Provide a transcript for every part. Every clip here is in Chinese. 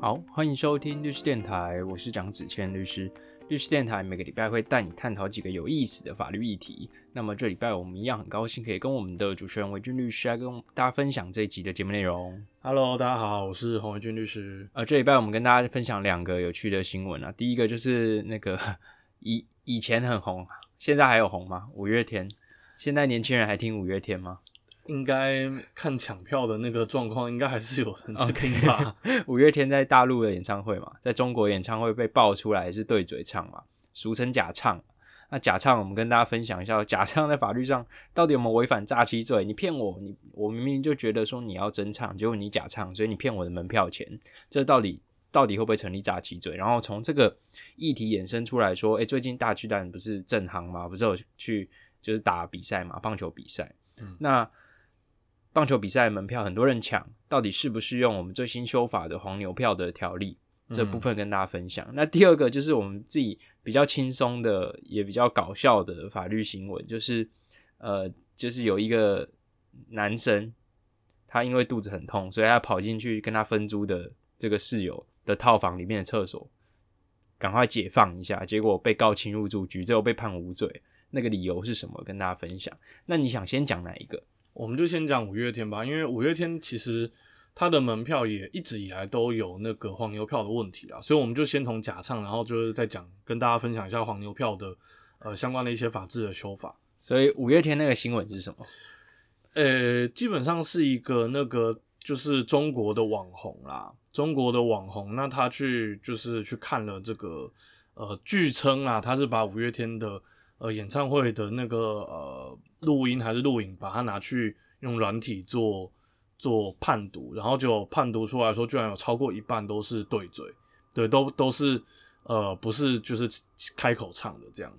好，欢迎收听律师电台，我是蒋子谦律师。律师电台每个礼拜会带你探讨几个有意思的法律议题。那么这礼拜我们一样很高兴可以跟我们的主持人韦俊律师来跟大家分享这一集的节目内容。Hello，大家好，我是洪伟军律师。呃，这礼拜我们跟大家分享两个有趣的新闻啊。第一个就是那个 以以前很红，现在还有红吗？五月天，现在年轻人还听五月天吗？应该看抢票的那个状况，应该还是有人在听吧 五月天在大陆的演唱会嘛，在中国演唱会被爆出来是对嘴唱嘛，俗称假唱。那假唱，我们跟大家分享一下，假唱在法律上到底有没有违反诈欺罪？你骗我，你我明明就觉得说你要真唱，结果你假唱，所以你骗我的门票钱，这到底到底会不会成立诈欺罪？然后从这个议题衍生出来说，诶，最近大巨蛋不是正行吗？不是有去就是打比赛嘛，棒球比赛。嗯那棒球比赛门票很多人抢，到底适不适用我们最新修法的黄牛票的条例？这部分跟大家分享。那第二个就是我们自己比较轻松的，也比较搞笑的法律新闻，就是呃，就是有一个男生，他因为肚子很痛，所以他跑进去跟他分租的这个室友的套房里面的厕所，赶快解放一下，结果被告侵入住居，最后被判无罪。那个理由是什么？跟大家分享。那你想先讲哪一个？我们就先讲五月天吧，因为五月天其实它的门票也一直以来都有那个黄牛票的问题啦，所以我们就先从假唱，然后就是再讲跟大家分享一下黄牛票的呃相关的一些法制的修法。所以五月天那个新闻是什么？呃，基本上是一个那个就是中国的网红啦，中国的网红，那他去就是去看了这个呃，据称啊，他是把五月天的呃演唱会的那个呃录音还是录影，把它拿去用软体做做判读，然后就判读出来说，居然有超过一半都是对嘴，对，都都是呃不是就是开口唱的这样，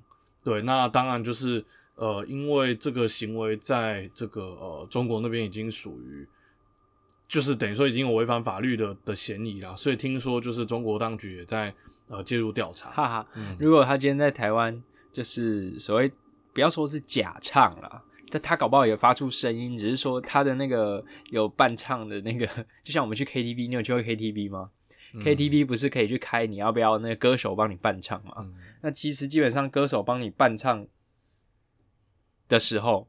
对，那当然就是。呃，因为这个行为在这个呃中国那边已经属于，就是等于说已经有违反法律的的嫌疑啦，所以听说就是中国当局也在呃介入调查。哈哈，嗯如果他今天在台湾，就是所谓不要说是假唱了，但他搞不好也发出声音，只是说他的那个有伴唱的那个，就像我们去 KTV，你有去过 KTV 吗、嗯 k t v 不是可以去开你要不要那个歌手帮你伴唱吗？嗯那其实基本上歌手帮你伴唱的时候，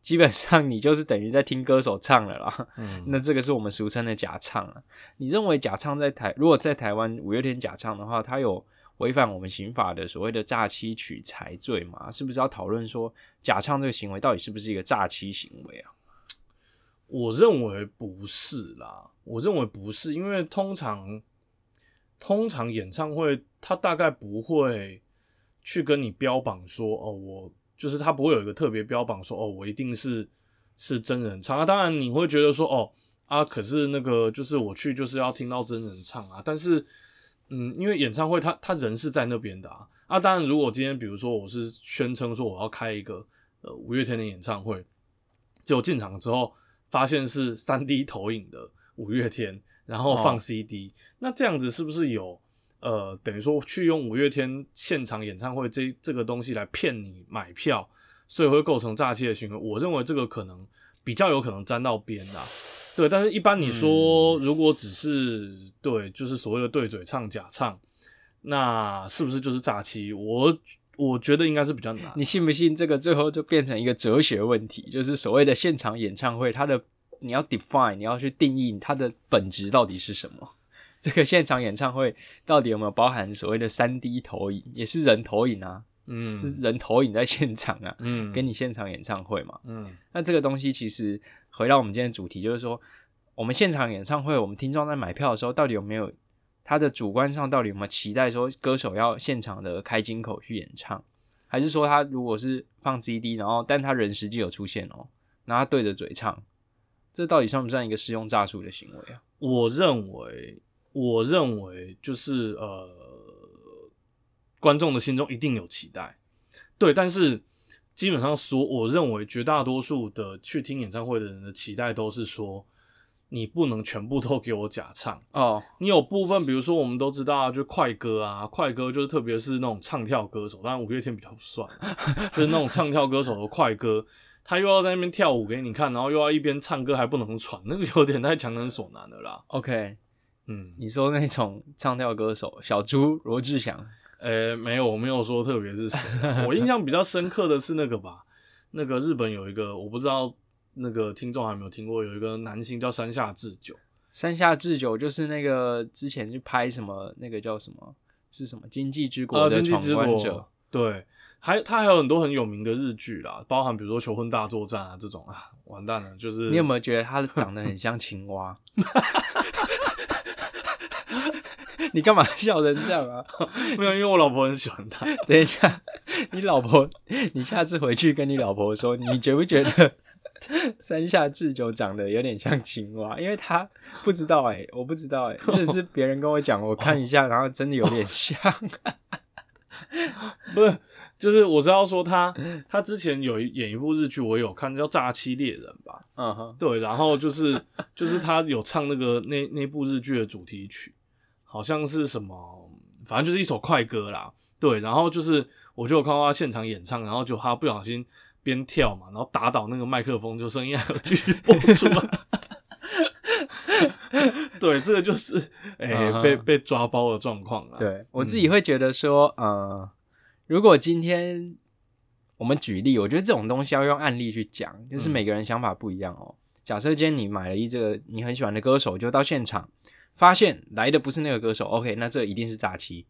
基本上你就是等于在听歌手唱了啦。嗯，那这个是我们俗称的假唱啊。你认为假唱在台，如果在台湾五月天假唱的话，它有违反我们刑法的所谓的诈欺取财罪嘛？是不是要讨论说假唱这个行为到底是不是一个诈欺行为啊？我认为不是啦，我认为不是，因为通常通常演唱会他大概不会去跟你标榜说哦，我就是他不会有一个特别标榜说哦，我一定是是真人唱啊。当然你会觉得说哦啊，可是那个就是我去就是要听到真人唱啊，但是嗯，因为演唱会他他人是在那边的啊啊。当然，如果今天比如说我是宣称说我要开一个呃五月天的演唱会，结果进场之后。发现是三 D 投影的五月天，然后放 CD，、那这样子是不是有呃等于说去用五月天现场演唱会这这个东西来骗你买票，所以会构成诈欺的行为？我认为这个可能比较有可能沾到边啦。对，但是一般你说如果只是对，就是所谓的对嘴唱假唱，那是不是就是诈欺？我我觉得应该是比较难。你信不信这个最后就变成一个哲学问题？就是所谓的现场演唱会，它的你要 define，你要去定义它的本质到底是什么？这个现场演唱会到底有没有包含所谓的三 D 投影？也是人投影啊，嗯，是人投影在现场啊，嗯，跟你现场演唱会嘛。嗯那这个东西其实回到我们今天的主题，就是说我们现场演唱会，我们听众在买票的时候，到底有没有他的主观上到底有没有期待说歌手要现场的开金口去演唱，还是说他如果是放 CD，然后但他人实际有出现哦，然后他对着嘴唱，这到底算不算一个使用诈术的行为啊？我认为，我认为就是呃，观众的心中一定有期待，对，但是基本上说，我认为绝大多数的去听演唱会的人的期待都是说，你不能全部都给我假唱，哦，你有部分，比如说我们都知道啊，就快歌啊，快歌就是特别是那种唱跳歌手，当然五月天比较不算，就是那种唱跳歌手的快歌，他又要在那边跳舞给你看，然后又要一边唱歌还不能喘，那个有点太强人所难了啦。OK，嗯，你说那种唱跳歌手小猪罗志祥，呃、没有，我没有说特别是我印象比较深刻的是那个吧，那个日本有一个，我不知道那个听众还有没有听过，有一个男星叫山下智久。山下智久就是那个之前去拍什么那个叫什么是什么《经济之国呃，》的闯关者国，对，还他还有很多很有名的日剧啦，包含比如说《求婚大作战》啊这种啊，完蛋了，就是你有没有觉得他长得很像青蛙？你干嘛笑成这样啊？没有？因为我老婆很喜欢他。等一下，你老婆，你下次回去跟你老婆说，你觉不觉得 山下智久长得有点像青蛙？因为他不知道哎、我不知道哎、这是别人跟我讲，我看一下，然后真的有点像。不是，就是我知道说他他之前有一演一部日剧，我有看叫《诈欺猎人》吧？嗯哼，对，然后就是就是他有唱那个那那部日剧的主题曲，好像是什么，反正就是一首快歌啦。对，然后就是我就有看到他现场演唱，然后就他不小心边跳嘛，然后打倒那个麦克风，就声音还有继续播出来。对，这个就是哎、被被抓包的状况了。对我自己会觉得说，呃，如果今天我们举例，我觉得这种东西要用案例去讲，就是嗯每个人想法不一样哦。假设今天你买了一这个你很喜欢的歌手，就到现场发现来的不是那个歌手，OK，那这一定是诈欺，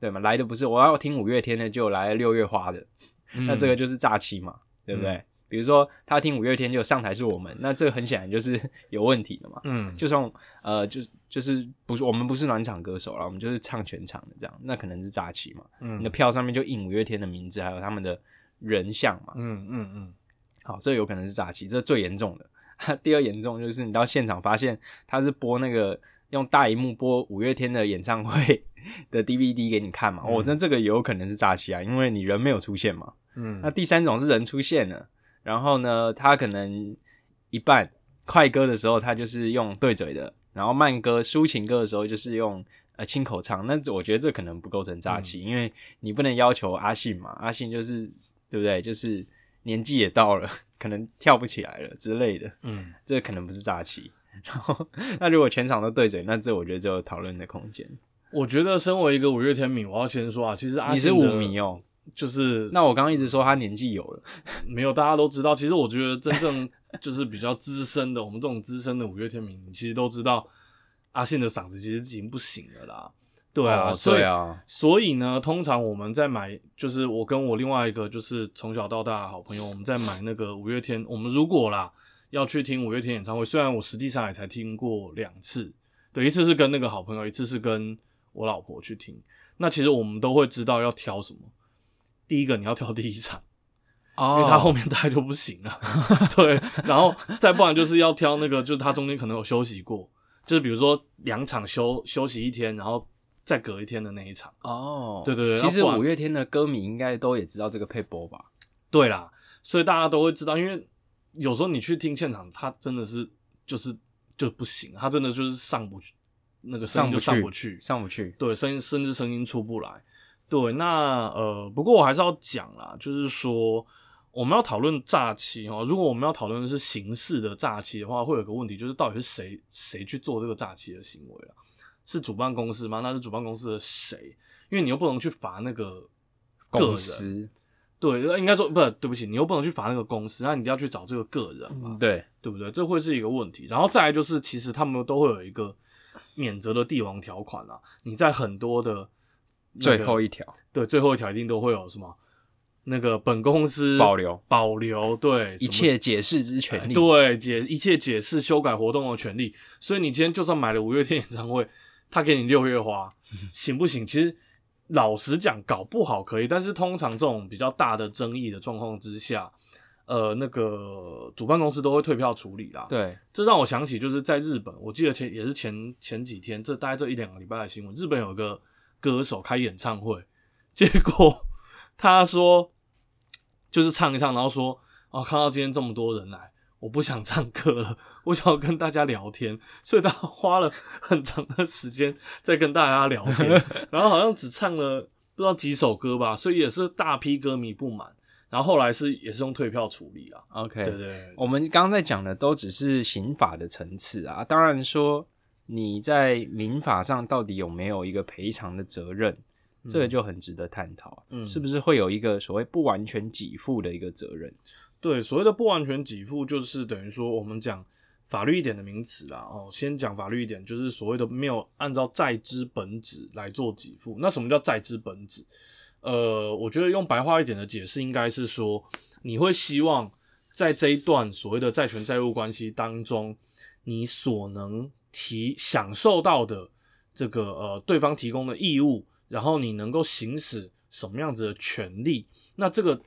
对吗？来的不是我要听五月天的，就来六月花的，嗯那这个就是诈欺嘛，对不对？比如说他听五月天就上台是我们，那这个很显然就是 有问题的嘛。嗯，就算呃，就就是不是我们不是暖场歌手了，我们就是唱全场的这样，那可能是诈欺嘛。嗯你的票上面就印五月天的名字，还有他们的人像嘛。嗯嗯嗯好，这有可能是诈欺，这是最严重的。第二严重就是你到现场发现他是播那个用大荧幕播五月天的演唱会 的 DVD 给你看嘛，哦，那这个也有可能是诈欺啊，因为你人没有出现嘛。嗯，那第三种是人出现了，然后呢，他可能一半快歌的时候，他就是用对嘴的，然后慢歌、抒情歌的时候就是用呃亲口唱。那我觉得这可能不构成诈欺，因为你不能要求阿信嘛，阿信就是对不对？就是年纪也到了，可能跳不起来了之类的，嗯这可能不是诈欺。然后，那如果全场都对嘴，那这我觉得就有讨论的空间。我觉得身为一个五月天迷，我要先说啊，其实阿你是五迷哦，就是那我刚刚一直说他年纪有了，没有大家都知道，其实我觉得真正就是比较资深的，我们这种资深的五月天迷，其实都知道阿信的嗓子其实已经不行了啦。对啊，哦所以对啊，所以呢，通常我们在买，就是我跟我另外一个就是从小到大的好朋友，我们在买那个五月天，我们如果啦要去听五月天演唱会，虽然我实际上也才听过两次，对，一次是跟那个好朋友，一次是跟我老婆去听。那其实我们都会知道要挑什么。第一个你要挑第一场，哦因为他后面大概就不行了。对，然后再不然就是要挑那个，就是他中间可能有休息过，就是比如说两场休休息一天，然后再隔一天的那一场。哦，对对对其实五月天的歌迷应该都也知道这个配播吧？对啦，所以大家都会知道，因为有时候你去听现场，他真的是就是就不行，他真的就是上不去，那个声音就上不去，上不去。对，声音甚至声音出不来。对，那呃，不过我还是要讲啦，就是说我们要讨论诈欺哦，如果我们要讨论的是刑事的诈欺的话，会有个问题，就是到底是谁谁去做这个诈欺的行为啊？是主办公司吗？那是主办公司的谁？因为你又不能去罚那个个公人，司，对，应该说不，对不起，你又不能去罚那个公司，那你一定要去找这个个人嘛，对，对不对？这会是一个问题。然后再来就是，其实他们都会有一个免责的帝王条款啊，你在很多的、那个最后一条对最后一条一定都会有什么那个本公司保留保留对一切解释之权利。对解一切解释修改活动的权利。所以你今天就算买了五月天演唱会，他给你六月花，行不行？其实老实讲，搞不好可以，但是通常这种比较大的争议的状况之下，呃，那个主办公司都会退票处理啦。对，这让我想起，就是在日本，我记得前也是前前几天，这大概这一两个礼拜的新闻，日本有个歌手开演唱会，结果 他说就是唱一唱，然后说哦，看到今天这么多人来，我不想唱歌了，我想要跟大家聊天，所以他花了很长的时间在跟大家聊天，然后好像只唱了不知道几首歌吧，所以也是大批歌迷不满。然后后来是也是用退票处理啊。OK，对对对，我们刚刚在讲的都只是刑法的层次啊，当然说你在民法上到底有没有一个赔偿的责任，这个就很值得探讨，嗯是不是会有一个所谓不完全给付的一个责任？对，所谓的不完全给付，就是等于说我们讲法律一点的名词啦。哦，先讲法律一点，就是所谓的没有按照债之本质来做给付。那什么叫债之本质？呃，我觉得用白话一点的解释，应该是说，你会希望在这一段所谓的债权债务关系当中，你所能提享受到的这个呃对方提供的义务，然后你能够行使什么样子的权利，那这个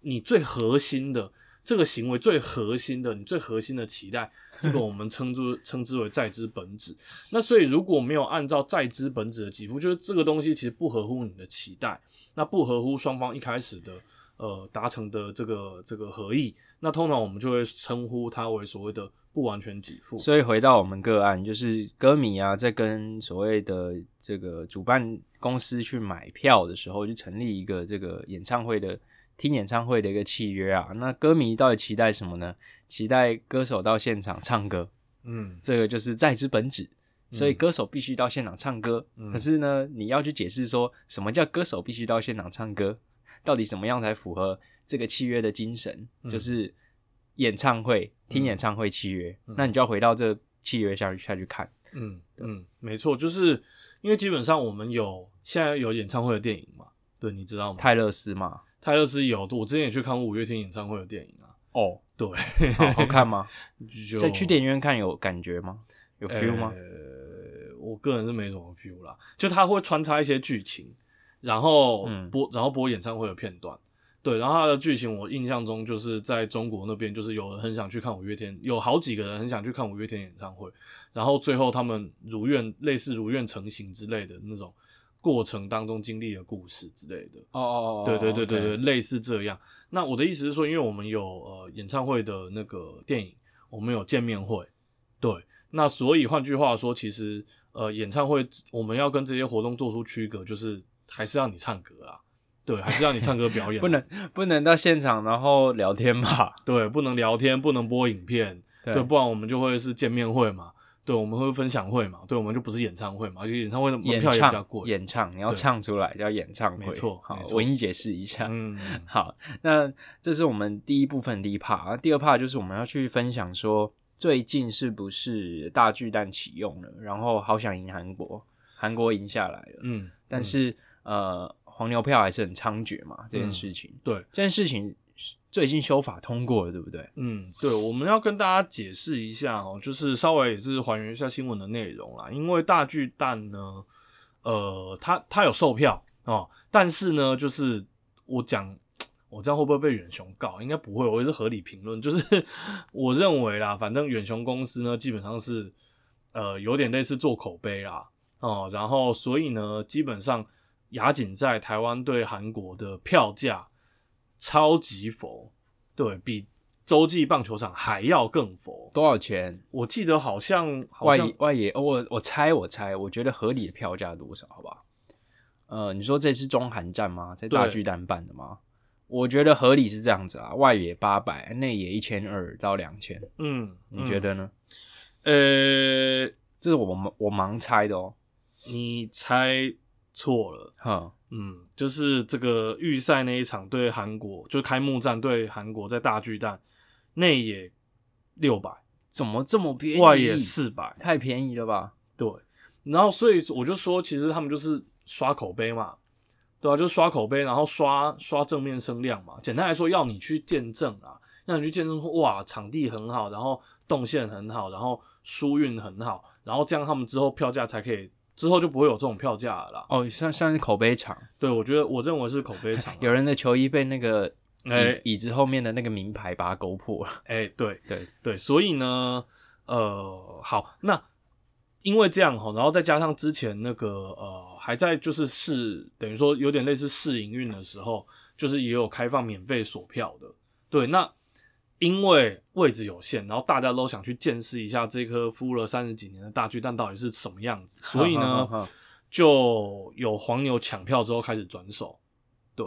你最核心的这个行为最核心的你最核心的期待，这个我们称之称之为债之本质。那所以如果没有按照债之本质的给付，就是这个东西其实不合乎你的期待，那不合乎双方一开始的呃达成的这个这个合意，那通常我们就会称呼它为所谓的不完全给付。所以回到我们个案，就是歌迷啊，在跟所谓的这个主办公司去买票的时候，就成立一个这个演唱会的听演唱会的一个契约啊。那歌迷到底期待什么呢？期待歌手到现场唱歌，嗯这个就是在之本质。所以歌手必须到现场唱歌，嗯可是呢，你要去解释说什么叫歌手必须到现场唱歌，到底什么样才符合这个契约的精神？嗯就是演唱会听演唱会契约，嗯那你就要回到这契约下去下去看。嗯嗯，没错，就是因为基本上我们有现在有演唱会的电影嘛，对，你知道吗？泰勒斯嘛，泰勒斯有，我之前也去看过五月天演唱会的电影啊。哦，对，好好看吗？就在去电影院看有感觉吗？有 feel 吗？呃，我个人是没什么 feel 啦，就他会穿插一些剧情，然后嗯播，然后播演唱会的片段。对，然后他的剧情我印象中就是在中国那边，就是有人很想去看五月天，有好几个人很想去看五月天演唱会，然后最后他们如愿，类似如愿成行之类的那种过程当中经历的故事之类的。哦哦哦，对对对对对类似这样。那我的意思是说，因为我们有呃演唱会的那个电影，我们有见面会，对，那所以换句话说，其实呃演唱会我们要跟这些活动做出区隔，就是还是要你唱歌啊，对，还是让你唱歌表演，不能不能到现场然后聊天吧？对，不能聊天，不能播影片，对，不然我们就会是见面会嘛。对，我们会分享会嘛，对，我们就不是演唱会嘛，而且演唱会的门演票也比较唱贵。演唱，你要唱出来叫演唱会，没错好文艺解释一下。嗯，好，那这是我们第一部分第一 part，啊第二 part 就是我们要去分享说，最近是不是大巨蛋启用了，然后好想赢韩国，韩国赢下来了，嗯，但是、呃，黄牛票还是很猖獗嘛，这件事情，对，这件事情最近修法通过了，对不对？嗯，对，我们要跟大家解释一下哦，就是稍微也是还原一下新闻的内容啦。因为大巨蛋呢，呃，它它有售票哦，但是呢，就是我讲，我这样会不会被远雄告？应该不会，我也是合理评论。就是 我认为啦，反正远雄公司呢，基本上是呃有点类似做口碑啦哦，然后所以呢，基本上亚锦在台湾对韩国的票价超级佛，对比洲际棒球场还要更佛。多少钱？我记得好像好外像野外野，哦我我猜我猜，我觉得合理的票价多少？好吧？呃，你说这是中韩战吗？在大对巨蛋办的吗？我觉得合理是这样子啊，外野八百，内野一千二到两千，嗯，你觉得呢？嗯？呃，这是我盲我盲猜的哦。你猜错了。哼，嗯，就是这个预赛那一场对韩国，就开幕战对韩国在大巨蛋，内野六百，怎么这么便宜？外野四百，太便宜了吧？对。然后所以我就说，其实他们就是刷口碑嘛，对啊，就是刷口碑，然后刷刷正面声量嘛。简单来说，要你去见证啊，让你去见证说，哇，场地很好，然后动线很好，然后疏运很好，然后这样他们之后票价才可以，之后就不会有这种票价了啦。哦，算算是口碑场，对，我觉得我认为是口碑场 啊。有人的球衣被那个椅、哎椅子后面的那个名牌把它勾破了。哎、对 对，对，所以呢，呃，好，那因为这样哈，然后再加上之前那个呃，还在就是试，等于说有点类似试营运的时候，就是也有开放免费锁票的。对，那因为位置有限，然后大家都想去见识一下这颗孵了三十几年的大巨蛋到底是什么样子，所以呢，就有黄牛抢票之后开始转手，对，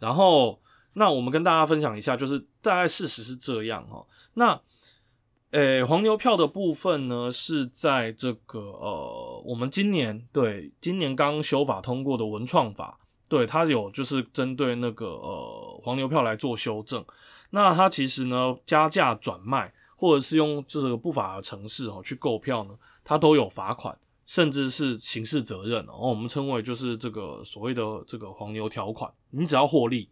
然后那我们跟大家分享一下，就是大概事实是这样哦。那，诶，黄牛票的部分呢，是在这个呃，我们今年对今年刚修法通过的文创法，对它有就是针对那个呃黄牛票来做修正。那它其实呢，加价转卖或者是用这个不法的城市哦去购票呢，它都有罚款，甚至是刑事责任哦。我们称为就是这个所谓的这个黄牛条款，你只要获利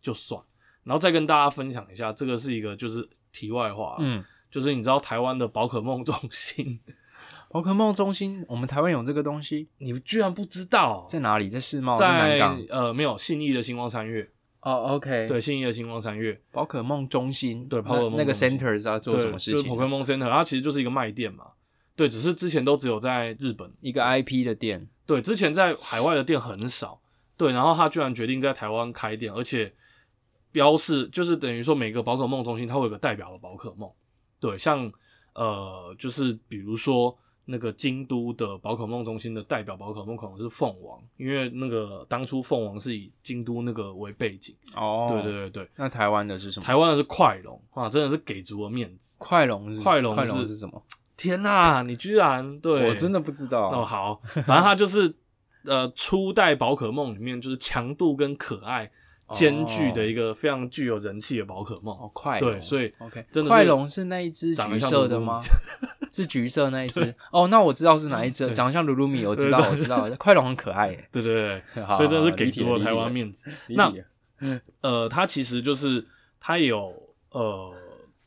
就算。然后再跟大家分享一下，这个是一个就是题外话，嗯，就是你知道台湾的宝可梦中心，宝可梦中心，我们台湾有这个东西，你居然不知道？在哪里？在世贸？在南港？呃，没有信义的星光三月，哦，OK，对，新一的星光三月，宝可梦中心，对宝可梦那那个 center 是要做什么事就是？Pokemon Center，它其实就是一个卖店嘛。对，只是之前都只有在日本，一个 IP 的店，对，之前在海外的店很少，对，然后他居然决定在台湾开店，而且标示就是等于说每个宝可梦中心它会有个代表的宝可梦，对，像呃，就是比如说那个京都的宝可梦中心的代表宝可梦可能是凤凰，因为那个当初凤凰是以京都那个为背景，哦，对对对对，那台湾的是什么？台湾的是快龙啊，真的是给足了面子，快龙是快龙快龙是是什么？天呐、你居然对我真的不知道。哦，好，反正它就是呃初代宝可梦里面就是强度跟可爱兼具的一个非常具有人气的宝可梦。哦，快对，龙所以 OK，真的是快龙是那一只橘色的吗？是橘色那一只？哦，那我知道是哪一只，长得像鲁鲁米，我知道，我知道。快龙很可爱耶，对对对，所以真的是给足了台湾面子。那呃，它其实就是它有呃，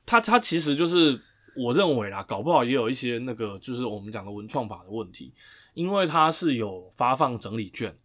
它它其实就是我认为啦，搞不好也有一些那个就是我们讲的文创法的问题，因为它是有发放整理券。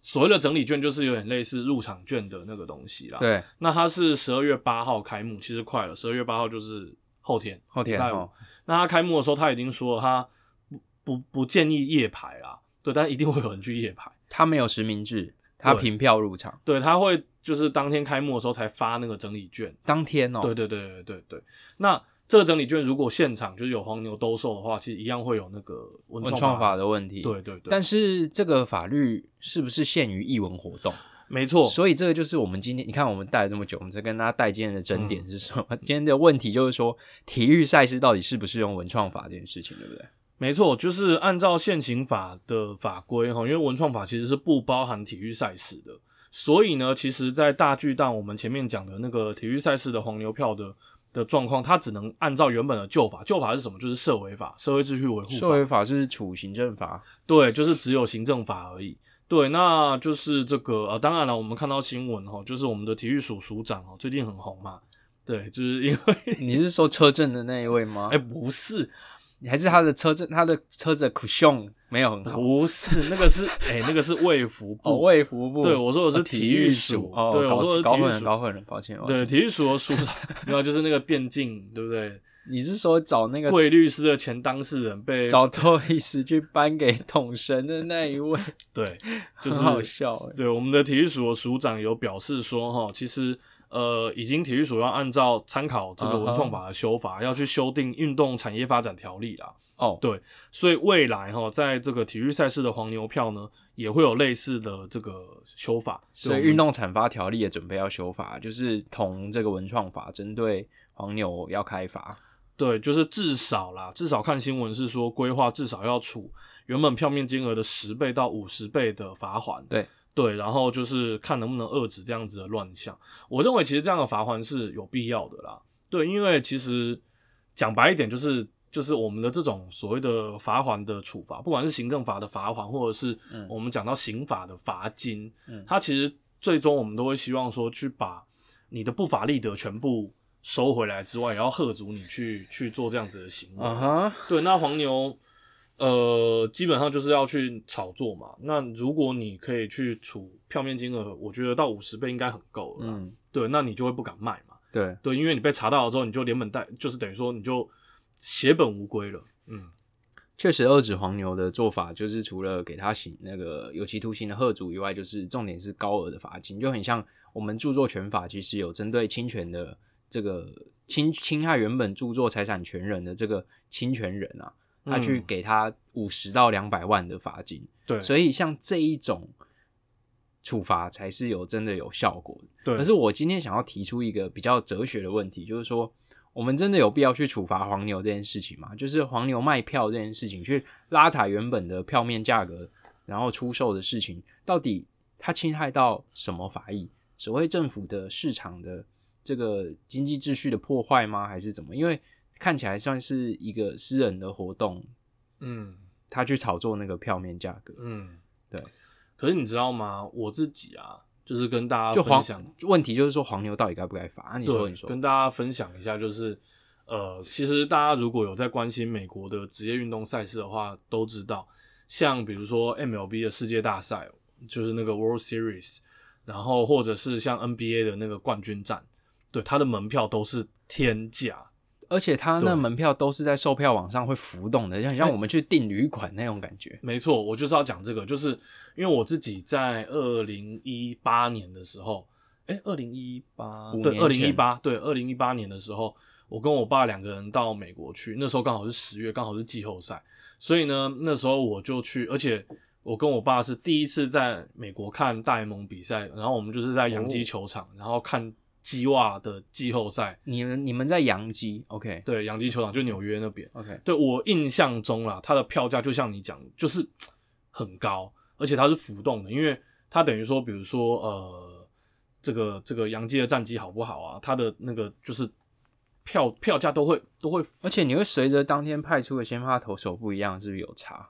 所谓的整理券就是有点类似入场券的那个东西啦。对，那它是十二月八号开幕，其实快了，十二月八号就是后天。后天哦，那他开幕的时候，他已经说了他不不不建议夜排啦，对，但一定会有人去夜排。他没有实名制，他对凭票入场，对，他会就是当天开幕的时候才发那个整理券。当天哦，对对对对对对。那这个整理券如果现场就是有黄牛兜售的话，其实一样会有那个文文创法的。的问题。对对对，但是这个法律是不是限于艺文活动？没错，所以这个就是我们今天你看我们带了这么久，我们在跟大家带今天的争嗯点是什么？今天的问题就是说，体育赛事到底适不适用文创法这件事情，对不对？没错，就是按照现行法的法规哈，因为文创法其实是不包含体育赛事的，所以呢，其实，在大巨蛋我们前面讲的那个体育赛事的黄牛票的的状况，它只能按照原本的旧法，旧法是什么？就是社会法、社会秩序维护法，社会法是处行政法，对，就是只有行政法而已。对，那就是这个呃，当然了，我们看到新闻哈，就是我们的体育署署长哦，最近很红嘛，对，就是因为你是说车震的那一位吗？哎、不是，还是他的车震，他的车子的 cushion 没有很好？不是，那个是哎、那个是卫福 部，哦，卫福部，对我说的是哦体育署署，哦，对我说的是体育搞混了，署搞混了，抱歉，抱对，歉。体育署的署长，没有，就是那个电竞，对不对？你是说找那个贵律师的前当事人被找托伊斯去颁给统神的那一位？对，就是很好笑哎。对我们的体育署的署长有表示说，哈，其实呃，已经体育署要按照参考这个文创法的修法，要去修订运动产业发展条例啦。哦，对，所以未来哈，在这个体育赛事的黄牛票呢，也会有类似的这个修法。所以运动产发条例也准备要修法，就是同这个文创法针对黄牛要开罚。对，就是至少啦，至少看新闻是说规划至少要处原本票面金额的十倍到五十倍的罚款。对对，然后就是看能不能遏制这样子的乱象。我认为其实这样的罚款是有必要的啦。对，因为其实讲白一点，就是就是我们的这种所谓的罚款的处罚，不管是行政法的罚款，或者是嗯我们讲到刑法的罚金，嗯它其实最终我们都会希望说去把你的不法利得全部收回来之外，也要喝阻你去去做这样子的行为。嗯哼，对，那黄牛，呃，基本上就是要去炒作嘛。那如果你可以去处票面金额，我觉得到五十倍应该很够了。嗯，对，那你就会不敢卖嘛。对，对，因为你被查到了之后，你就连本带，就是等于说你就血本无归了。嗯，确实遏制黄牛的做法，就是除了给他刑那个有期徒刑的贺阻以外，就是重点是高额的罚金，就很像我们著作权法其实有针对侵权的这个侵侵害原本著作财产权人的这个侵权人啊，他去嗯给他五十到两百万的罚金。对，所以像这一种处罚才是有真的有效果的。对，可是我今天想要提出一个比较哲学的问题，就是说，我们真的有必要去处罚黄牛这件事情吗？就是黄牛卖票这件事情，去拉抬原本的票面价格，然后出售的事情，到底它侵害到什么法益？所谓政府的市场的这个经济秩序的破坏吗？还是怎么？因为看起来算是一个私人的活动，嗯他去炒作那个票面价格，嗯，对。可是你知道吗？我自己啊，就是跟大家分享，问题就是说黄牛到底该不该罚？啊、你说你说，跟大家分享一下，就是呃，其实大家如果有在关心美国的职业运动赛事的话，都知道，像比如说 MLB 的世界大赛，就是那个 World Series，然后或者是像 NBA 的那个冠军战，对，它的门票都是天价。而且他那对门票都是在售票网上会浮动的，像像我们去订旅馆那种感觉。没错，我就是要讲这个，就是因为我自己在二零一八年的时候，哎，二零一八对，二零一八对，二零一八年的时候，我跟我爸两个人到美国去，那时候刚好是十月，刚好是季后赛，所以呢，那时候我就去，而且我跟我爸是第一次在美国看大联盟比赛，然后我们就是在洋基球场，然后看基袜的季后赛，你们你们在洋基，OK 对，洋基球场就纽约那边。OK，对我印象中啦，它的票价就像你讲，就是很高，而且它是浮动的，因为它等于说，比如说呃，这个这个洋基的战绩好不好啊，它的那个就是票票价都会都会浮，而且你会随着当天派出的先发投手不一样，是不是有差？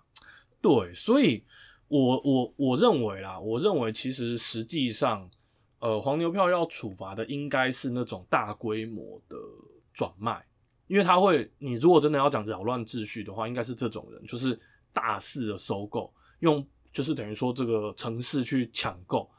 对，所以我我我认为啦，我认为其实实际上，呃，黄牛票要处罚的应该是那种大规模的转卖，因为他会，你如果真的要讲扰乱秩序的话，应该是这种人，就是大肆的收购，用就是等于说这个城市去抢购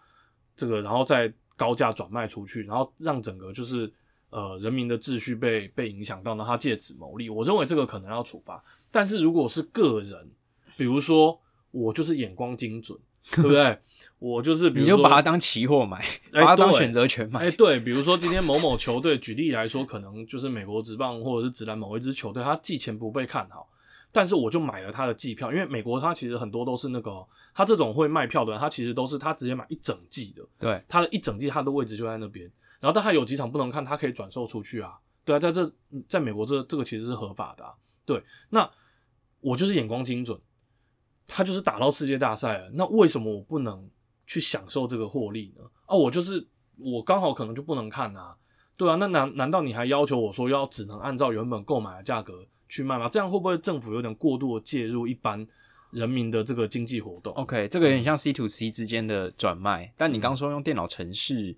这个，然后再高价转卖出去，然后让整个就是呃人民的秩序被被影响到，那他借此牟利。我认为这个可能要处罚，但是如果是个人，比如说我就是眼光精准，对不对？我就是比如说你就把它当期货买，哎把它当选择权买。哎，对，比如说今天某某球队，举例来说，可能就是美国职棒或者是职篮某一支球队，他季前不被看好，但是我就买了他的季票，因为美国他其实很多都是那个，他这种会卖票的人，他其实都是他直接买一整季的，对，他的一整季他的位置就在那边，然后但他有几场不能看，他可以转售出去啊，对啊，在这在美国这这个其实是合法的、啊，对，那我就是眼光精准，他就是打到世界大赛了，那为什么我不能去享受这个获利呢？啊，我就是我刚好可能就不能看啊，对啊，那难难道你还要求我说要只能按照原本购买的价格去卖吗？这样会不会政府有点过度的介入一般人民的这个经济活动？OK，这个有点像 C to C 之间的转卖，但你刚说用电脑程式，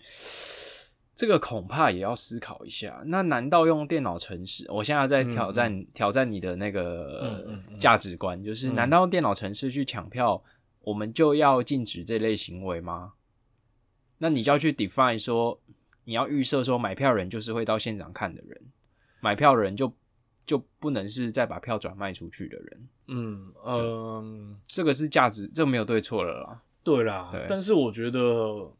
这个恐怕也要思考一下。那难道用电脑城市？我现在在挑战、挑战你的那个价值观，就是嗯难道用电脑城市去抢票，我们就要禁止这类行为吗？那你就要去 define 说，你要预设说买票人就是会到现场看的人，买票人就就不能是再把票转卖出去的人。嗯嗯。这个是价值，这没有对错了啦。对啦，对但是我觉得，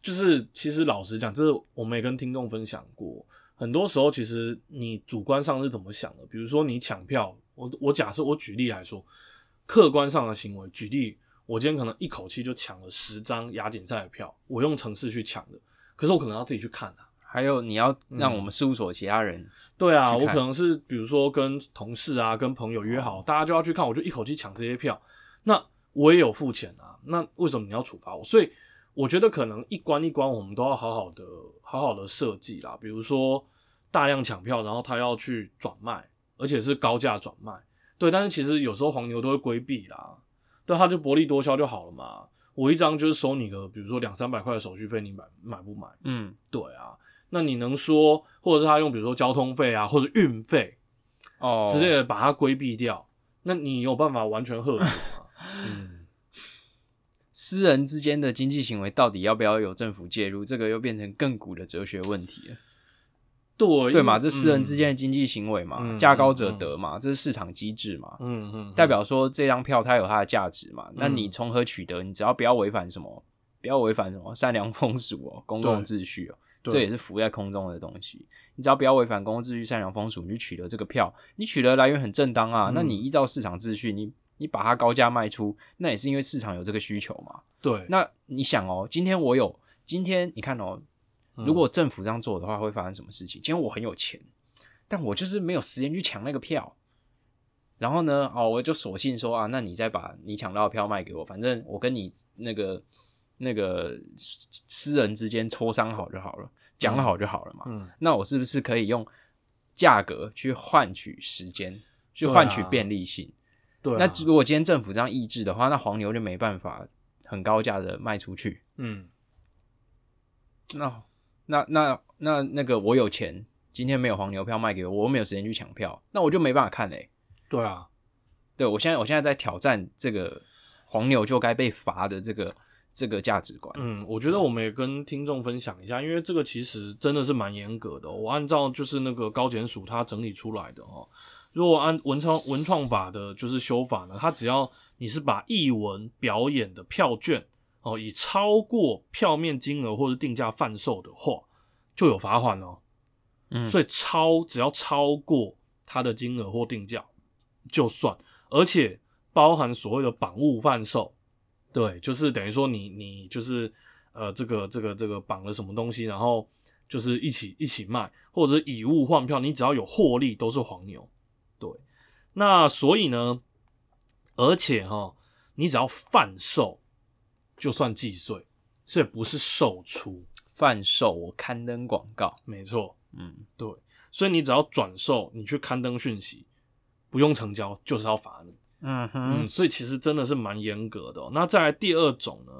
就是其实老实讲，这是我们也跟听众分享过，很多时候其实你主观上是怎么想的？比如说你抢票，我我假设我举例来说，客观上的行为，举例，我今天可能一口气就抢了十张亚锦赛的票，我用城市去抢的，可是我可能要自己去看啊。还有你要让我们事务所其他人，对啊，我可能是比如说跟同事啊、跟朋友约好，大家就要去看，我就一口气抢这些票，那我也有付钱啊，那为什么你要处罚我？所以我觉得可能一关一关我们都要好好的、好好的设计啦，比如说大量抢票，然后他要去转卖，而且是高价转卖，对，但是其实有时候黄牛都会规避啦，对，他就薄利多销就好了嘛。我一张就是收你个，比如说两三百块的手续费，你买买不买？嗯，对啊，那你能说，或者是他用比如说交通费啊，或者运费哦之类的把它规避掉，那你有办法完全遏制吗？嗯，私人之间的经济行为到底要不要有政府介入，这个又变成更古的哲学问题了，对对嘛？这私人之间的经济行为嘛，嗯价高者得嘛，这是市场机制嘛，嗯，嗯嗯，代表说这张票它有它的价值嘛，那嗯你从何取得？你只要不要违反什么，不要违反什么善良风俗哦，公共秩序哦，这也是浮在空中的东西。你只要不要违反公共秩序、善良风俗，你去取得这个票，你取得来源很正当啊。嗯那你依照市场秩序，你你把它高价卖出，那也是因为市场有这个需求嘛。对，那你想哦，今天我有，今天你看哦，嗯如果政府这样做的话，会发生什么事情？今天我很有钱，但我就是没有时间去抢那个票。然后呢，哦，我就索性说啊，那你再把你抢到的票卖给我，反正我跟你那个那个私人之间磋商好就好了，讲好就好了嘛。嗯，那我是不是可以用价格去换取时间，去换取便利性？对啊，那如果今天政府这样抑制的话，那黄牛就没办法很高价的卖出去。嗯，那那那那那个我有钱，今天没有黄牛票卖给我，我没有时间去抢票，那我就没办法看嘞、对啊，对我现在我现在在挑战这个黄牛就该被罚的这个这个价值观。嗯，我觉得我们也跟听众分享一下，因为这个其实真的是蛮严格的哦、我按照就是那个高检署它整理出来的哦，如果按文创文创法的就是修法呢，它只要你是把艺文表演的票券哦，以超过票面金额或者定价贩售的话，就有罚款哦。嗯所以超只要超过它的金额或定价就算，而且包含所谓的绑物贩售，对，就是等于说你你就是呃这个这个这个绑了什么东西，然后就是一起一起卖，或者是以物换票，你只要有获利都是黄牛，对。那所以呢，而且哈，你只要贩售就算计税，所以不是售出，贩售我刊登广告，没错。嗯，对，所以你只要转售，你去刊登讯息，不用成交就是要罚你。嗯嗯，所以其实真的是蛮严格的、哦。那再来第二种呢，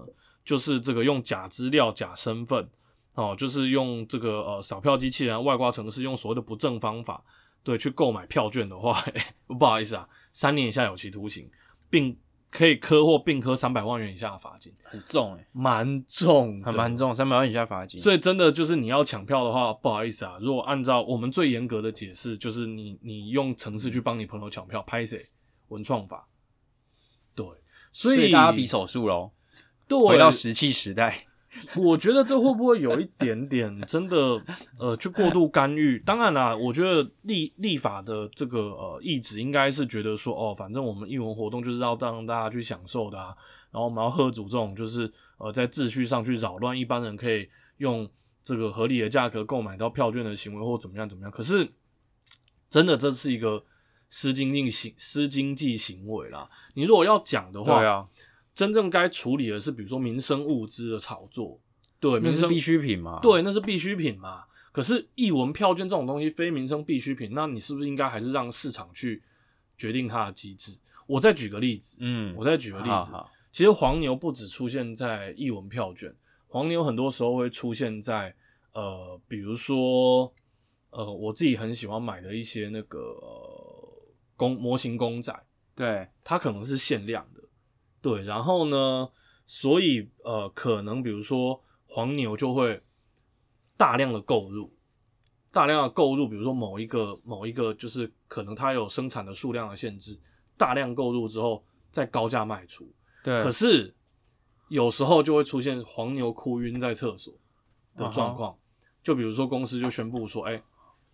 就是这个用假资料、假身份，哦，就是用这个呃扫票机器人、外挂程式，用所谓的不正方法，对，去购买票券的话，不好意思啊，三年以下有期徒刑，并可以科或并科三百万元以下的罚金，很重哎、蛮重的，很蛮重，三百万以下罚金。所以真的就是你要抢票的话，不好意思啊，如果按照我们最严格的解释，就是你你用程式去帮你朋友抢票，拍谁文创法，对，所所以大家比手速喽，对，回到石器时代。我觉得这会不会有一点点真的呃去过度干预？当然啦，我觉得立立法的这个呃意旨应该是觉得说哦，反正我们艺文活动就是要让大家去享受的啊，然后我们要喝阻这种就是呃在秩序上去扰乱一般人可以用这个合理的价格购买到票券的行为或怎么样怎么样。可是真的这是一个私经济行私经济行为啦。你如果要讲的话，对啊，真正该处理的是比如说民生物资的炒作，对，民生必需品嘛。对，那是必需品嘛。可是译文票券这种东西非民生必需品，那你是不是应该还是让市场去决定它的机制？我再举个例子，嗯，我再举个例子，好好其实黄牛不只出现在译文票券，黄牛很多时候会出现在呃，比如说呃，我自己很喜欢买的一些那个、呃、公模型公仔，对，它可能是限量的，对，然后呢，所以呃，可能比如说黄牛就会大量的购入，大量的购入，比如说某一个某一个就是可能它有生产的数量的限制，大量购入之后再高价卖出，对，可是有时候就会出现黄牛哭晕在厕所的状况，就比如说公司就宣布说，哎、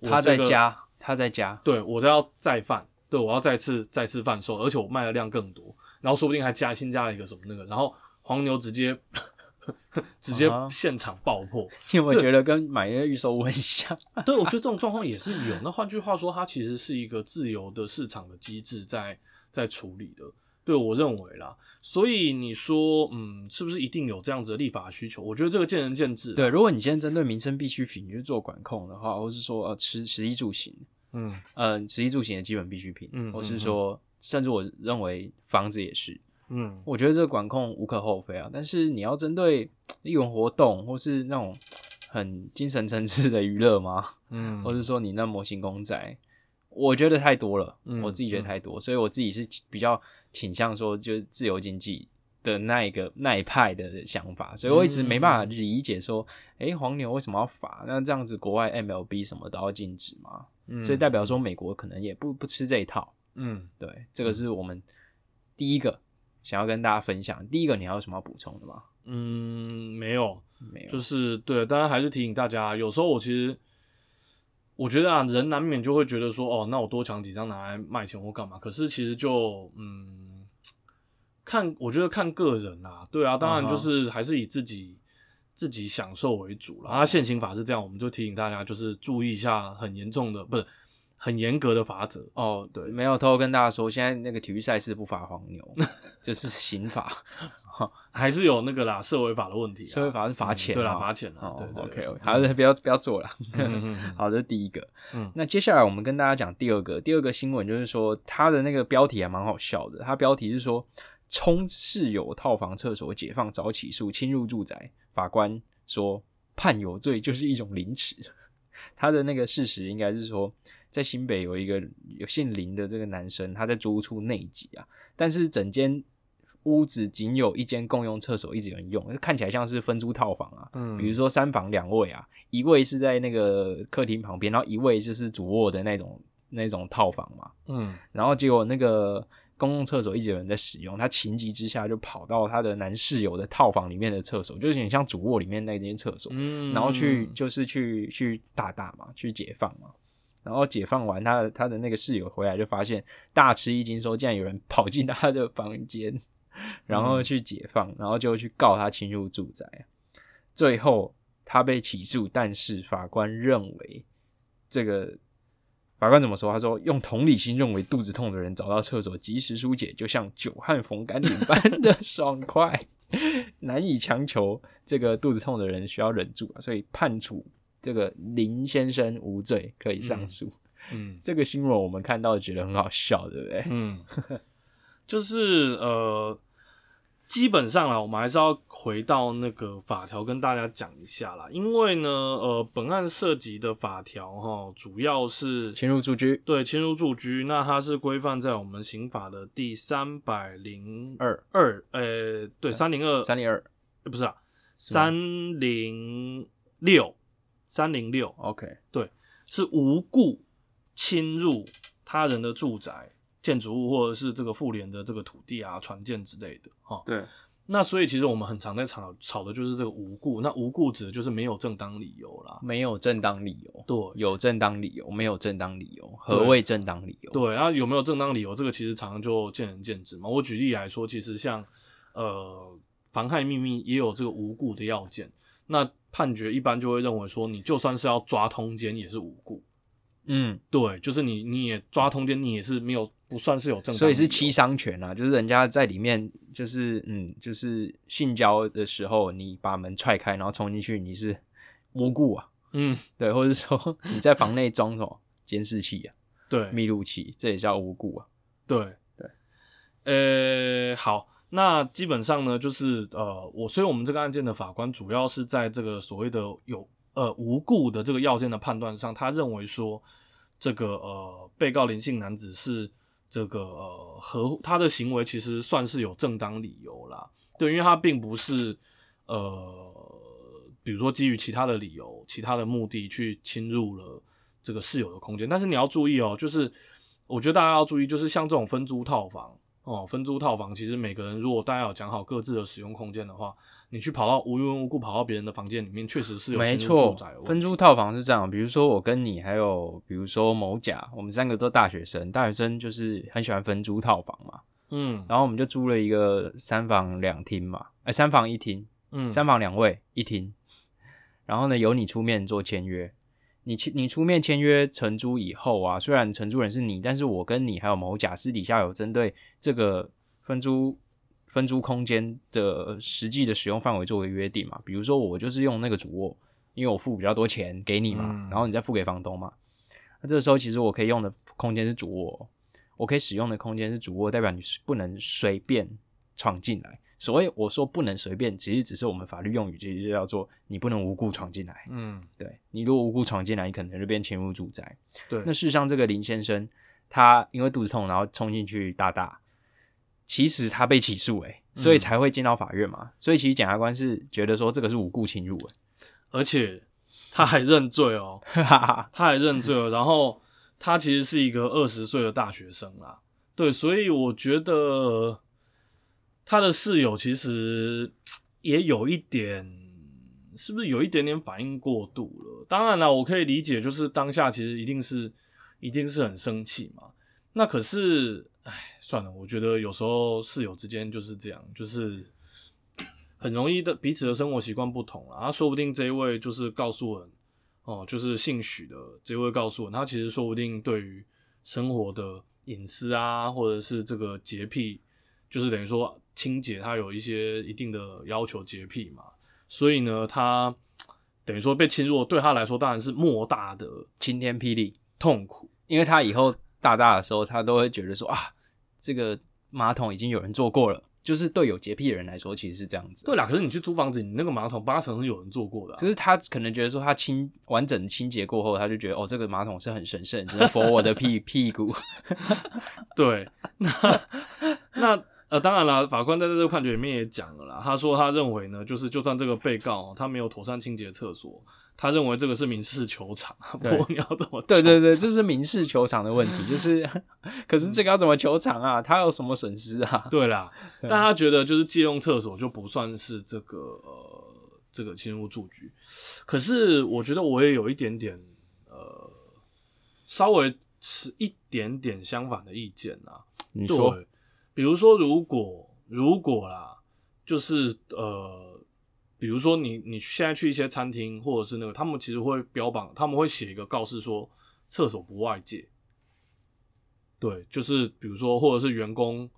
我他在这个加，他在家，对我要再贩，对我要再次再次贩售，而且我卖的量更多，然后说不定还加新加了一个什么那个，然后黄牛直接直接现场爆破。你有没有觉得跟买那个预售屋很像？对，我觉得这种状况也是有。那换句话说，它其实是一个自由的市场的机制在在处理的。对我认为啦，所以你说，嗯，是不是一定有这样子的立法需求？我觉得这个见仁见智。对，，如果你今天针对民生必需品去做管控的话，或是说呃吃食衣住行，嗯呃食衣住行的基本必需品，嗯或是说甚至我认为房子也是，嗯我觉得这个管控无可厚非啊。但是你要针对艺文活动或是那种很精神层次的娱乐吗？嗯，或是说你那模型公仔，我觉得太多了，嗯我自己觉得太多，所以我自己是比较倾向说就是自由经济的那一个那一派的想法，所以我一直没办法理解说，诶、黄牛为什么要罚？那这样子国外 MLB 什么都要禁止吗？嗯所以代表说美国可能也不不吃这一套。嗯对，这个是我们第一个想要跟大家分享。第一个你还有什么要补充的吗？嗯没有，没有，就是对，当然还是提醒大家，有时候我其实我觉得啊，人难免就会觉得说，哦，那我多抢几张拿来卖钱或干嘛。可是其实就嗯，看，我觉得看个人啦，对啊，当然就是还是以自己自己享受为主了。啊，现行法是这样，我们就提醒大家，就是注意一下很严重的，不是很严格的法则。哦，对没有偷偷跟大家说，现在那个体育赛事不罚黄牛，就是刑法，还是有那个啦，社会法的问题啊。社会法是罚钱嘛，对啦，罚钱啦。哦对对对 OK，还是不要不要做了。好，这是第一个。嗯那接下来我们跟大家讲第二个，第二个新闻就是说，它的那个标题还蛮好笑的。它标题是说，冲室友套房厕所解放早起诉，侵入住宅，法官说判有罪就是一种凌迟。他的那个事实应该是说，在新北有一个有姓林的这个男生，他在租屋处内挤啊，但是整间屋子仅有一间共用厕所，一直有人用，看起来像是分租套房啊。嗯，比如说三房两卫啊，一卫是在那个客厅旁边，然后一卫就是主卧的那种那种套房嘛。嗯然后结果那个公共厕所一直有人在使用，他情急之下就跑到他的男室友的套房里面的厕所，就是很像主卧里面那间厕所，嗯，然后去就是去去大大嘛，去解放嘛。然后解放完，他的他的那个室友回来就发现大吃一惊，说竟然有人跑进他的房间，然后去解放，然后就去告他侵入住宅。最后他被起诉，但是法官认为这个法官怎么说？他说用同理心认为肚子痛的人找到厕所及时疏解，就像久旱逢甘霖般 的爽快，难以强求这个肚子痛的人需要忍住啊，所以判处这个林先生无罪，可以上诉。嗯 这个新闻我们看到觉得很好笑，对不对？嗯，就是呃，基本上啊，我们还是要回到那个法条跟大家讲一下啦，因为呢，呃，本案涉及的法条哈，主要是侵入住居对侵入住居，那它是规范在我们刑法的第三百零二二，呃，对，三零二，三零二呃不是啊，三零六，三零六，OK，对是无故侵入他人的住宅、建筑物或者是这个妇联的这个土地啊、船舰之类的哈。对，那所以其实我们很常在吵吵的就是这个无故，那无故指的就是没有正当理由啦。没有正当理由，对有正当理由，没有正当理由，何谓正当理由？对，然后有没有正当理由，这个其实常常就见仁见智嘛。我举例来说，其实像呃妨害秘密也有这个无故的要件，那判决一般就会认为说，你就算是要抓通奸也是无故。嗯，对，就是你你也抓通奸，你也是没有不算是有正当，所以是七伤拳啊，就是人家在里面，就是嗯，就是性交的时候，你把门踹开，然后冲进去，你是无故啊，嗯，对，或者说 你在房内装什么监视器啊、对密录器，这也叫无故啊。对对，呃，好，那基本上呢，就是呃，我所以我们这个案件的法官主要是在这个所谓的有呃无故的这个要件的判断上，他认为说这个呃被告林姓男子是这个呃合他的行为其实算是有正当理由啦，对，因为他并不是呃比如说基于其他的理由、其他的目的去侵入了这个室友的空间，但是你要注意哦，就是我觉得大家要注意，就是像这种分租套房哦，分租套房，其实每个人如果大家有讲好各自的使用空间的话，你去跑到无缘无故跑到别人的房间里面，确实是有没错分租套房是这样，比如说我跟你，还有比如说某甲，我们三个都大学生，大学生就是很喜欢分租套房嘛，嗯。然后我们就租了一个三房两厅嘛，哎、三房一厅，嗯。三房两卫一厅，然后呢由你出面做签约，你签你出面签约承租以后啊，虽然承租人是你，但是我跟你还有某甲私底下有针对这个分租分租空间的实际的使用范围作为约定嘛，比如说我就是用那个主卧，因为我付比较多钱给你嘛，嗯然后你再付给房东嘛，那这个时候其实我可以用的空间是主卧，我可以使用的空间是主卧，代表你是不能随便闯进来。所谓我说不能随便，其实只是我们法律用语，其实就叫做你不能无故闯进来。嗯对你如果无故闯进来，你可能就变侵入住宅。对那事实上，这个林先生他因为肚子痛，然后冲进去大大，其实他被起诉诶，所以嗯才会进到法院嘛。所以其实检察官是觉得说这个是无故侵入诶，而且他还认罪哦，哈哈哈。他还认罪了，然后他其实是一个二十岁的大学生啦，对，所以我觉得他的室友其实 也有一点，是不是有一点点反应过度了？当然了，我可以理解，就是当下其实一定是一定是很生气嘛。那可是哎算了，我觉得有时候室友之间就是这样，就是很容易的彼此的生活习惯不同啊。说不定这一位就是告诉我，哦，就是姓许的这位告诉我，他其实说不定对于生活的隐私啊，或者是这个洁癖，就是等于说清洁，他有一些一定的要求洁癖嘛。所以呢，他等于说被侵入，对他来说当然是莫大的晴天霹雳，痛苦，因为他以后大大的时候，他都会觉得说啊，这个马桶已经有人坐过了。就是对有洁癖的人来说，其实是这样子。对啦，可是你去租房子，你那个马桶八成是有人做过的。只是他可能觉得说，他清完整清洁过后，他就觉得哦，这个马桶是很神圣，只能佛我的屁 屁股。对，那那。呃，当然了，法官在这个判决里面也讲了啦。他说，他认为呢，就是就算这个被告他没有妥善清洁厕所，他认为这个是民事球场。不过你要怎么？对对对，这是民事球场的问题。就是，可是这个要怎么球场啊？他有什么损失啊？对啦，但他觉得就是借用厕所就不算是这个呃这个侵入住居。可是我觉得我也有一点点呃稍微持一点点相反的意见啊。你说。比如说，如果如果啦，就是呃，比如说你你现在去一些餐厅，或者是那个，他们其实会标榜，他们会写一个告示说，厕所不外借。对，就是比如说，或者是员工，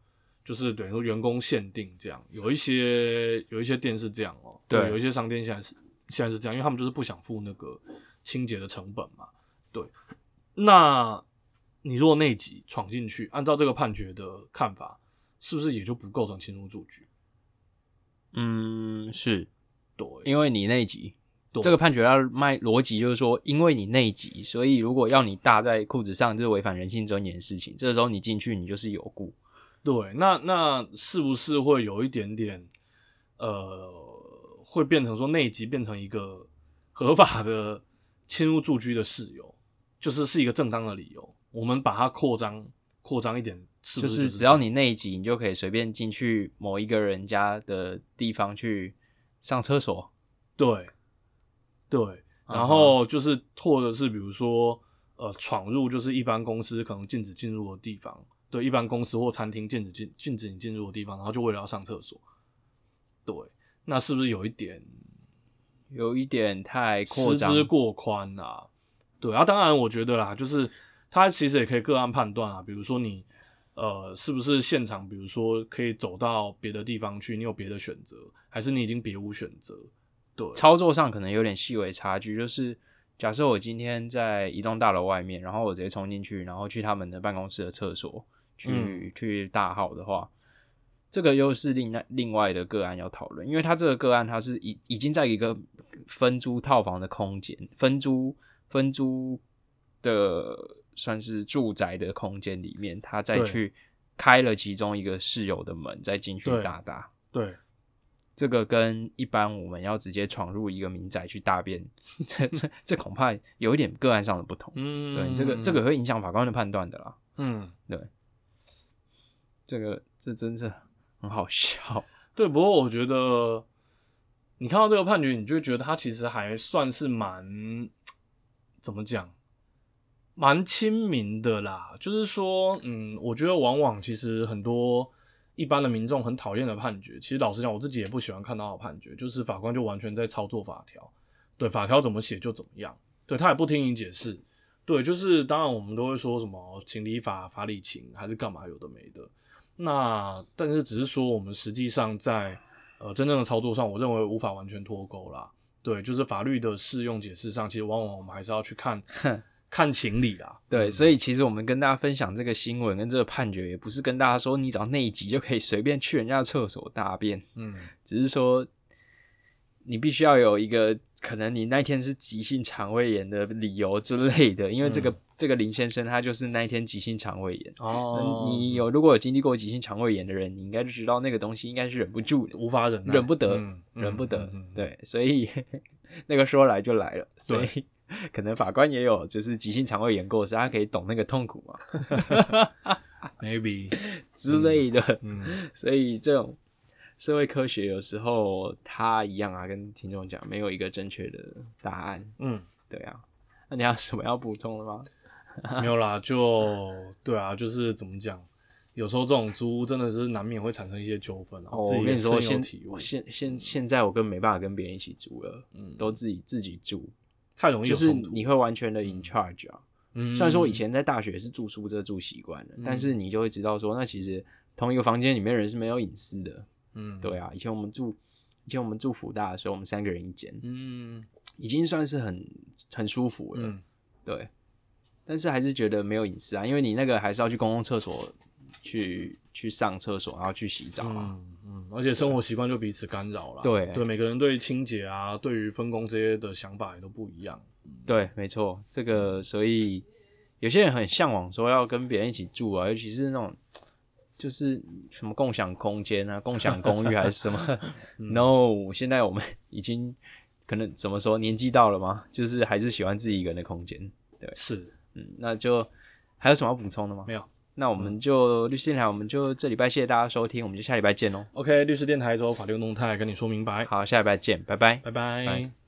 就是等于说员工限定这样，有一些有一些店是这样哦，对，有一些商店现在是现在是这样，因为他们就是不想付那个清洁的成本嘛。对，那你如果内急闯进去，按照这个判决的看法。是不是也就不构成侵入住居？嗯，是对，因为你内急，这个判决要卖逻辑就是说，因为你内急，所以如果要你搭在裤子上，就是违反人性尊严的事情。这个时候你进去，你就是有故。对，那那是不是会有一点点，呃，会变成说内急变成一个合法的侵入住居的事由，就是是一个正当的理由。我们把它扩张扩张一点。就是只要你内急，你就可以随便进去某一个人家的地方去上厕所。对，对，然后就是或者是比如说呃闯入就是一般公司可能禁止进入的地方，对，一般公司或餐厅禁止进禁止你进入的地方，然后就为了要上厕所。对，那是不是有一点有一点太失之过宽啊？对啊，当然我觉得啦，就是他其实也可以个案判断啊，比如说你。呃，是不是现场？比如说可以走到别的地方去，你有别的选择，还是你已经别无选择？对，操作上可能有点细微差距。就是假设我今天在一栋大楼外面，然后我直接冲进去，然后去他们的办公室的厕所去去大号的话，这个又是另另外的个案要讨论，因为他这个个案他是已已经在一个分租套房的空间，分租分租的。算是住宅的空间里面，他再去开了其中一个室友的门，再进去大大。对，这个跟一般我们要直接闯入一个民宅去大便，这这 这恐怕有一点个案上的不同。嗯，对，这个这个会影响法官的判断的啦。嗯，对，这个这真是很好笑。对，不过我觉得你看到这个判决，你就觉得他其实还算是蛮怎么讲？蛮亲民的啦，就是说，嗯，我觉得往往其实很多一般的民众很讨厌的判决，其实老实讲，我自己也不喜欢看到的判决，就是法官就完全在操作法条，对，法条怎么写就怎么样，对他也不听你解释，对，就是当然我们都会说什么情理法，法理情，还是干嘛有的没的，那但是只是说我们实际上在呃真正的操作上，我认为无法完全脱钩啦，对，就是法律的适用解释上，其实往往我们还是要去看。看情理啦，对，所以其实我们跟大家分享这个新闻跟这个判决，也不是跟大家说你只要内急就可以随便去人家厕所大便，嗯，只是说你必须要有一个可能你那天是急性肠胃炎的理由之类的，因为这个这个林先生他就是那一天急性肠胃炎。哦，你有如果有经历过急性肠胃炎的人，你应该就知道那个东西应该是忍不住的，无法忍，忍不得，忍不得，对，所以 那个说来就来了，所以。可能法官也有，就是急性肠胃炎过世，他可以懂那个痛苦嘛？Maybe 之类的。嗯，所以这种社会科学有时候它一样啊，跟听众讲没有一个正确的答案。嗯，对啊。那你有什么要补充的吗？没有啦，就对啊，就是怎么讲，有时候这种租屋真的是难免会产生一些纠纷啊。哦，我跟你说，现体悟，现现现在我根本没办法跟别人一起租了，嗯，都自己自己住，太容易就是。你会完全的 in charge 啊。嗯虽然说以前在大学是住宿舍住习惯了，但是你就会知道说，那其实同一个房间里面人是没有隐私的。嗯对啊，以前我们住以前我们住福大的时候，我们三个人一间，嗯已经算是很很舒服了。嗯对，但是还是觉得没有隐私啊，因为你那个还是要去公共厕所去去上厕所，然后去洗澡啊。而且生活习惯就彼此干扰了。对对，每个人对清洁啊，对于分工这些的想法也都不一样。对，没错，这个所以有些人很向往说要跟别人一起住啊，尤其是那种就是什么共享空间啊、共享公寓还是什么。no，现在我们已经可能怎么说，年纪到了吗？就是还是喜欢自己一个人的空间。对是，嗯，那就还有什么要补充的吗？没有。那我们就律师电台，我们就这礼拜谢谢大家收听，我们就下礼拜见喽。OK，律师电台之后法律动态跟你说明白。好，下礼拜见，拜拜。拜拜。拜